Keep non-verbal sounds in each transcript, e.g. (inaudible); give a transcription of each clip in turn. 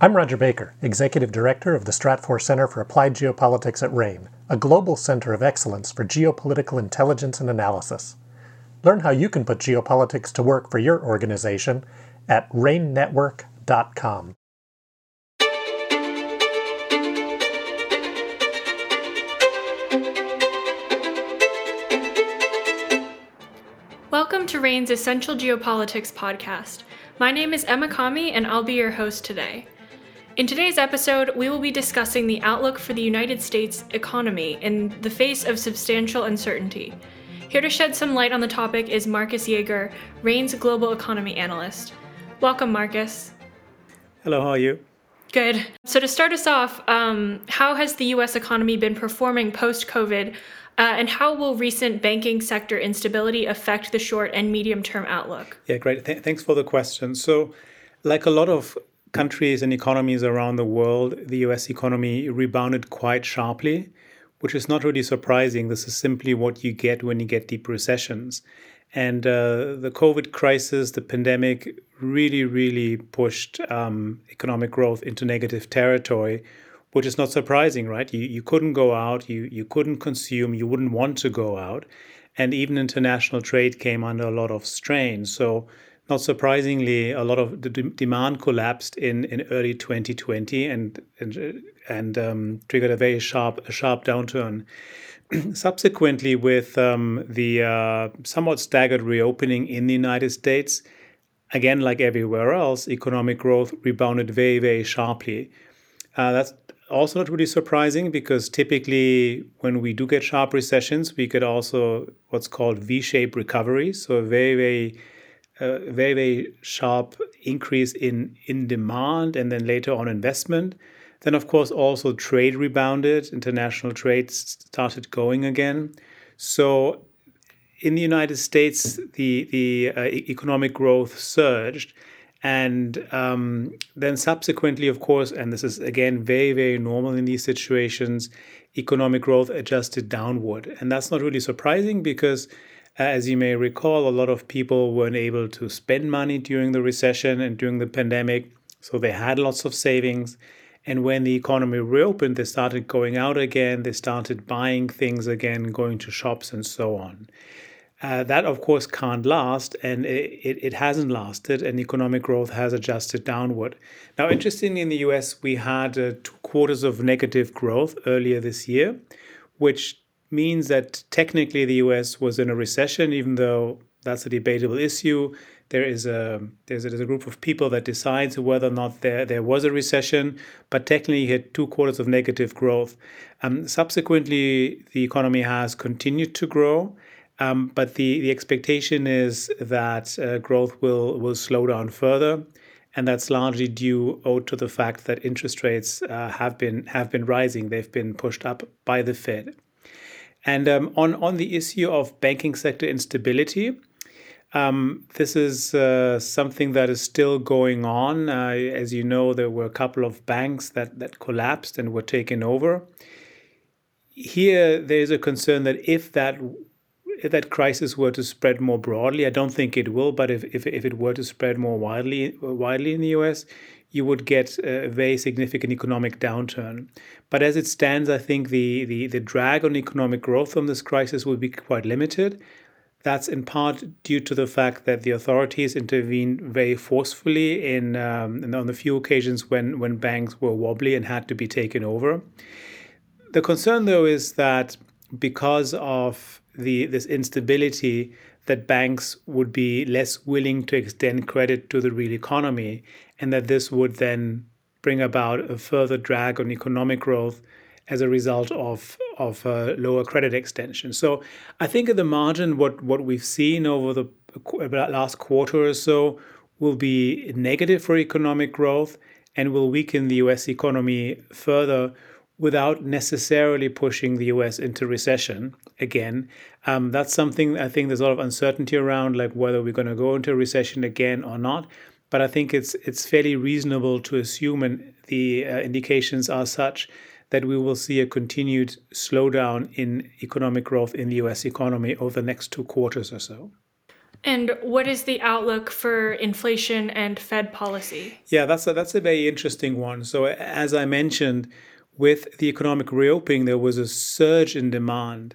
I'm Roger Baker, Executive Director of the Stratfor Center for Applied Geopolitics at RANE, a global center of excellence for geopolitical intelligence and analysis. Learn how you can put geopolitics to work for your organization at ranenetwork.com. Welcome to RANE's Essential Geopolitics podcast. My name is Emma Kami, and I'll be your host today. In today's episode, we will be discussing the outlook for the United States economy in the face of substantial uncertainty. Here to shed some light on the topic is Markus Jaeger, RANE's global economy analyst. Welcome, Markus. Hello, how are you? Good. So, to start us off, um, how has the US economy been performing post COVID, uh, and how will recent banking sector instability affect the short and medium term outlook? Yeah, great. Th- thanks for the question. So, like a lot of countries and economies around the world, the US economy rebounded quite sharply, which is not really surprising. This is simply what you get when you get deep recessions. And uh, the COVID crisis, the pandemic, really, really pushed um, economic growth into negative territory, which is not surprising, right? You, you couldn't go out, you, you couldn't consume, you wouldn't want to go out. And even international trade came under a lot of strain. So not surprisingly, a lot of the demand collapsed in, in early 2020 and and, and um, triggered a very sharp a sharp downturn. (clears throat) Subsequently, with um, the uh, somewhat staggered reopening in the United States, again like everywhere else, economic growth rebounded very very sharply. Uh, that's also not really surprising because typically when we do get sharp recessions, we get also what's called V-shaped recovery. So a very very a very very sharp increase in in demand and then later on investment. Then of course also trade rebounded. International trade started going again. So in the united states the the uh, economic growth surged and um, then subsequently of course and this is again very very normal in these situations economic growth adjusted downward. And that's not really surprising because as you may recall, a lot of people weren't able to spend money during the recession and during the pandemic, so they had lots of savings. And when the economy reopened, they started going out again, they started buying things again, going to shops, and so on. Uh, that, of course, can't last, and it, it, hasn't lasted, and economic growth has adjusted downward. Now, interestingly, in the US, we had uh, two quarters of negative growth earlier this year, which means that technically the US was in a recession, even though that's a debatable issue. There is a there's a, there's a group of people that decides whether or not there there was a recession, but technically you had two quarters of negative growth. Um, subsequently, the economy has continued to grow, um, but the the expectation is that uh, growth will will slow down further, and that's largely due owed to the fact that interest rates uh, have been have been rising. They've been pushed up by the Fed. And um, on on the issue of banking sector instability, um, this is uh, something that is still going on. Uh, as you know, there were a couple of banks that that collapsed and were taken over. Here, there is a concern that if that if that crisis were to spread more broadly, I don't think it will, but if, if, if it were to spread more widely widely in the US, you would get a very significant economic downturn. But as it stands, I think the, the, the drag on economic growth from this crisis will be quite limited. That's in part due to the fact that the authorities intervened very forcefully in, um, on the few occasions when, when banks were wobbly and had to be taken over. The concern, though, is that because of the this instability, that banks would be less willing to extend credit to the real economy, and that this would then bring about a further drag on economic growth as a result of of uh, lower credit extension. So I think at the margin, what what we've seen over the last quarter or so will be negative for economic growth and will weaken the U.S. economy further without necessarily pushing the US into recession again. Um, that's something I think there's a lot of uncertainty around, like whether we're going to go into a recession again or not. But I think it's it's fairly reasonable to assume, and the uh, indications are such that we will see a continued slowdown in economic growth in the US economy over the next two quarters or so. And what is the outlook for inflation and Fed policy? Yeah, that's a, that's a very interesting one. So, as I mentioned, with the economic reopening, there was a surge in demand.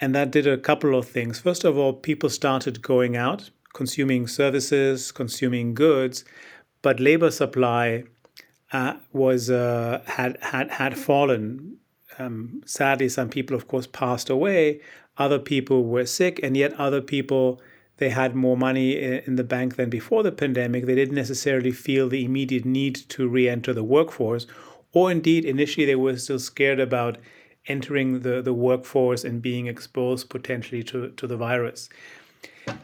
And that did a couple of things. First of all, people started going out, consuming services, consuming goods, but labor supply uh, was uh, had had had fallen. Um, sadly, some people, of course, passed away. Other people were sick, and yet other people they had more money in the bank than before the pandemic. They didn't necessarily feel the immediate need to re-enter the workforce, or indeed, initially they were still scared about entering the, the workforce and being exposed potentially to, to the virus.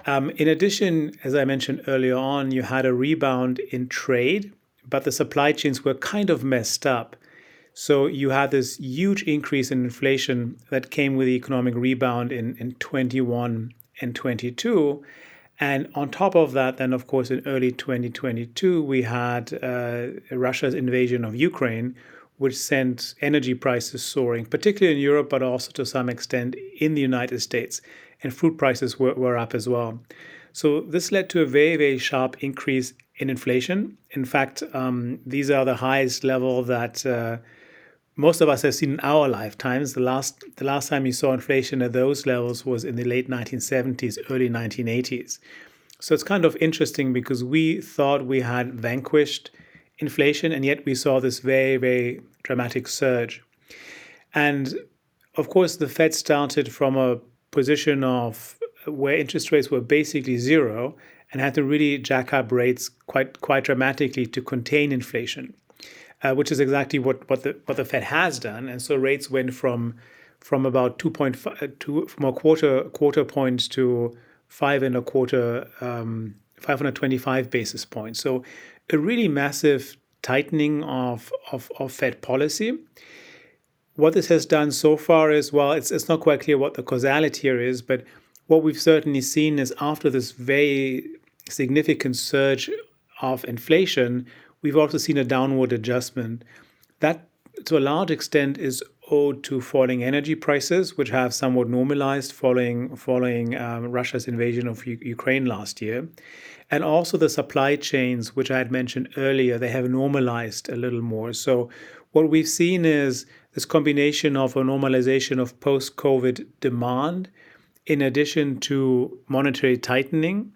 Um, in addition, as I mentioned earlier on, you had a rebound in trade, but the supply chains were kind of messed up. So you had this huge increase in inflation that came with the economic rebound in, in 21 and 22. And on top of that, then, of course, in early 2022, we had uh, Russia's invasion of Ukraine, which sent energy prices soaring, particularly in Europe, but also to some extent in the United States. And food prices were, were up as well. So this led to a very, very sharp increase in inflation. In fact, um, these are the highest level that uh, most of us have seen in our lifetimes. The last, the last time you saw inflation at those levels was in the late 1970s, early 1980s. So it's kind of interesting because we thought we had vanquished inflation, and yet we saw this very, very dramatic surge. And of course, the Fed started from a position of where interest rates were basically zero and had to really jack up rates quite quite dramatically to contain inflation, uh, which is exactly what what the what the Fed has done. And so rates went from from about 2.5 uh, to from a quarter quarter point to five and a quarter um, 525 basis points. So a really massive tightening of, of, of Fed policy. What this has done so far is, well, it's, it's not quite clear what the causality here is, but what we've certainly seen is after this very significant surge of inflation, we've also seen a downward adjustment. That, to a large extent, is owed to falling energy prices, which have somewhat normalized following following um, Russia's invasion of U- Ukraine last year, and also the supply chains, which I had mentioned earlier, they have normalized a little more. So what we've seen is this combination of a normalization of post-COVID demand, in addition to monetary tightening,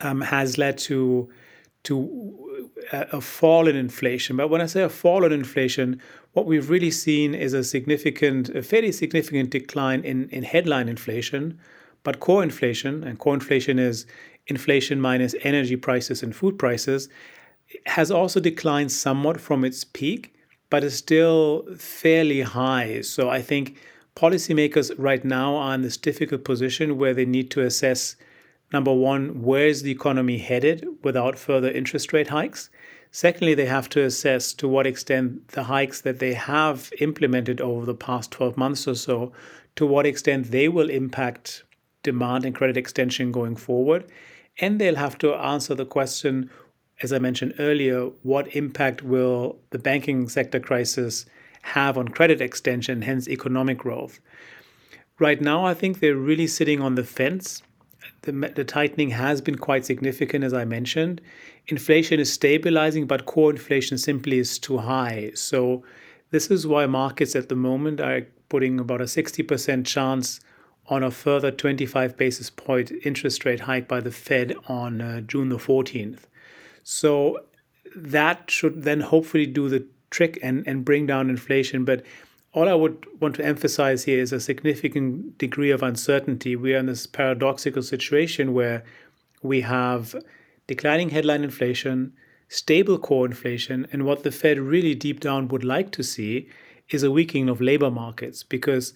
um, has led to to a fall in inflation. But when I say a fall in inflation, what we've really seen is a significant, a fairly significant decline in, in headline inflation, but core inflation, and core inflation is inflation minus energy prices and food prices, has also declined somewhat from its peak, but is still fairly high. So I think policymakers right now are in this difficult position where they need to assess number one, where is the economy headed without further interest rate hikes? Secondly, they have to assess to what extent the hikes that they have implemented over the past 12 months or so, to what extent they will impact demand and credit extension going forward. And they'll have to answer the question, as I mentioned earlier, what impact will the banking sector crisis have on credit extension, hence economic growth? Right now, I think they're really sitting on the fence. The, the tightening has been quite significant, as I mentioned. Inflation is stabilizing, but core inflation simply is too high. So, this is why markets at the moment are putting about a 60% chance on a further 25 basis point interest rate hike by the Fed on uh, June the 14th. So that should then hopefully do the trick and, and bring down inflation. But all I would want to emphasize here is a significant degree of uncertainty. We are in this paradoxical situation where we have declining headline inflation, stable core inflation, and what the Fed really deep down would like to see is a weakening of labor markets because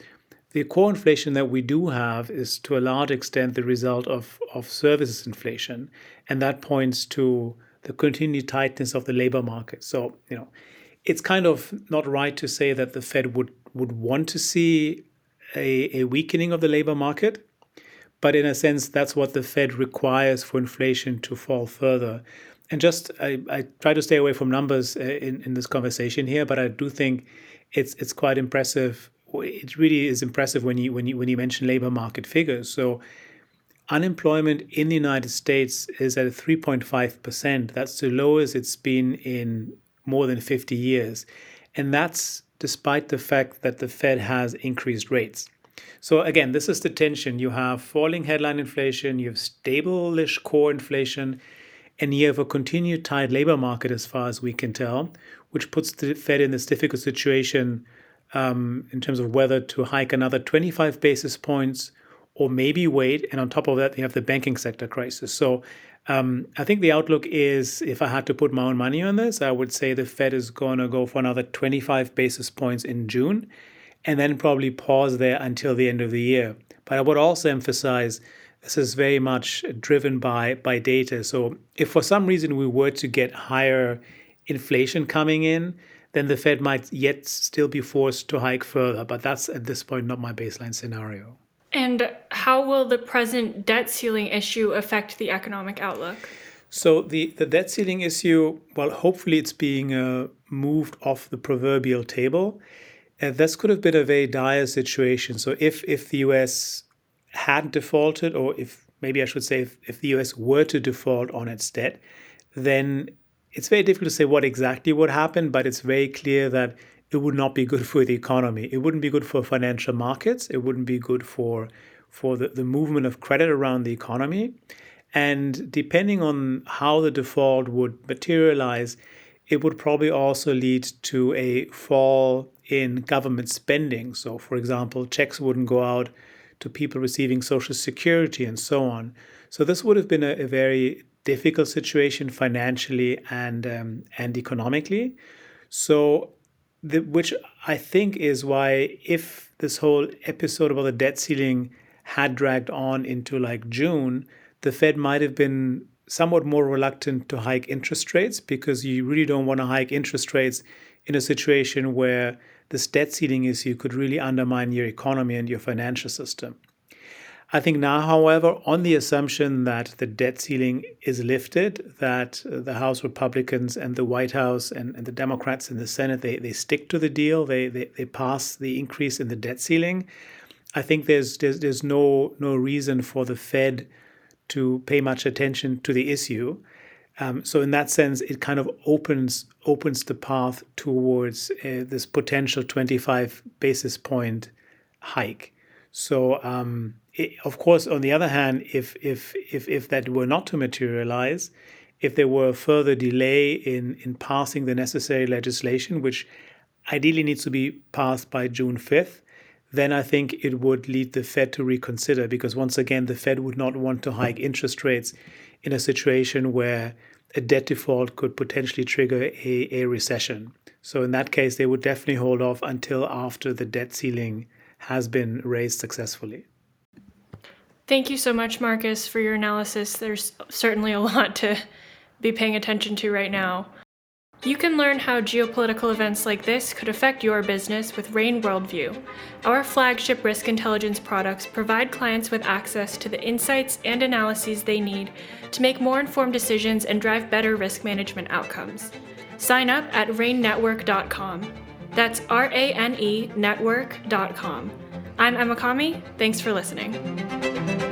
the core inflation that we do have is to a large extent the result of, of services inflation, and that points to the continued tightness of the labor market. So, you know, it's kind of not right to say that the Fed would, would want to see a, a weakening of the labor market, but in a sense, that's what the Fed requires for inflation to fall further. And just, I, I try to stay away from numbers uh, in, in this conversation here, but I do think it's it's quite impressive it really is impressive when you when you when you mention labor market figures. So unemployment in the United States is at 3.5%. That's the lowest it's been in more than 50 years. And that's despite the fact that the Fed has increased rates. So, again, this is the tension. You have falling headline inflation, you have stable-ish core inflation, and you have a continued tight labor market, as far as we can tell, which puts the Fed in this difficult situation um, in terms of whether to hike another 25 basis points or maybe wait. And on top of that, you have the banking sector crisis. So um, I think the outlook is if I had to put my own money on this, I would say the Fed is going to go for another 25 basis points in June and then probably pause there until the end of the year. But I would also emphasize this is very much driven by, by data. So if for some reason we were to get higher inflation coming in, then the Fed might yet still be forced to hike further. But that's at this point not my baseline scenario. And how will the present debt ceiling issue affect the economic outlook? So the, the debt ceiling issue, well, hopefully it's being uh, moved off the proverbial table. Uh, this could have been a very dire situation. So if if the U.S. had defaulted, or if maybe I should say, if, if the U.S. were to default on its debt, then it's very difficult to say what exactly would happen. But it's very clear that it would not be good for the economy. It wouldn't be good for financial markets. It wouldn't be good for for the, the movement of credit around the economy. And depending on how the default would materialize, it would probably also lead to a fall in government spending. So, for example, checks wouldn't go out to people receiving Social Security and so on. So, this would have been a, a very difficult situation financially and um, and economically. So, the, which I think is why if this whole episode about the debt ceiling had dragged on into like June, the Fed might have been somewhat more reluctant to hike interest rates because you really don't want to hike interest rates in a situation where this debt ceiling issue could really undermine your economy and your financial system. I think now, however, on the assumption that the debt ceiling is lifted, that the House Republicans and the White House and, and the Democrats in the Senate, they, they stick to the deal, they, they, they pass the increase in the debt ceiling, I think there's, there's, there's no, no reason for the Fed to pay much attention to the issue. Um, so in that sense, it kind of opens opens the path towards uh, this potential 25 basis point hike. So um, of course, on the other hand, if if if if that were not to materialize, if there were a further delay in in passing the necessary legislation, which ideally needs to be passed by June fifth, then I think it would lead the Fed to reconsider because once again, the Fed would not want to hike interest rates in a situation where a debt default could potentially trigger a, a recession. So in that case, they would definitely hold off until after the debt ceiling has been raised successfully. Thank you so much, Markus, for your analysis. There's certainly a (laughs) lot to be paying attention to right now. You can learn how geopolitical events like this could affect your business with RANE Worldview. Our flagship risk intelligence products provide clients with access to the insights and analyses they need to make more informed decisions and drive better risk management outcomes. Sign up at ranenetwork.com. That's R A N E network.com. I'm Emma Kami. Thanks for listening.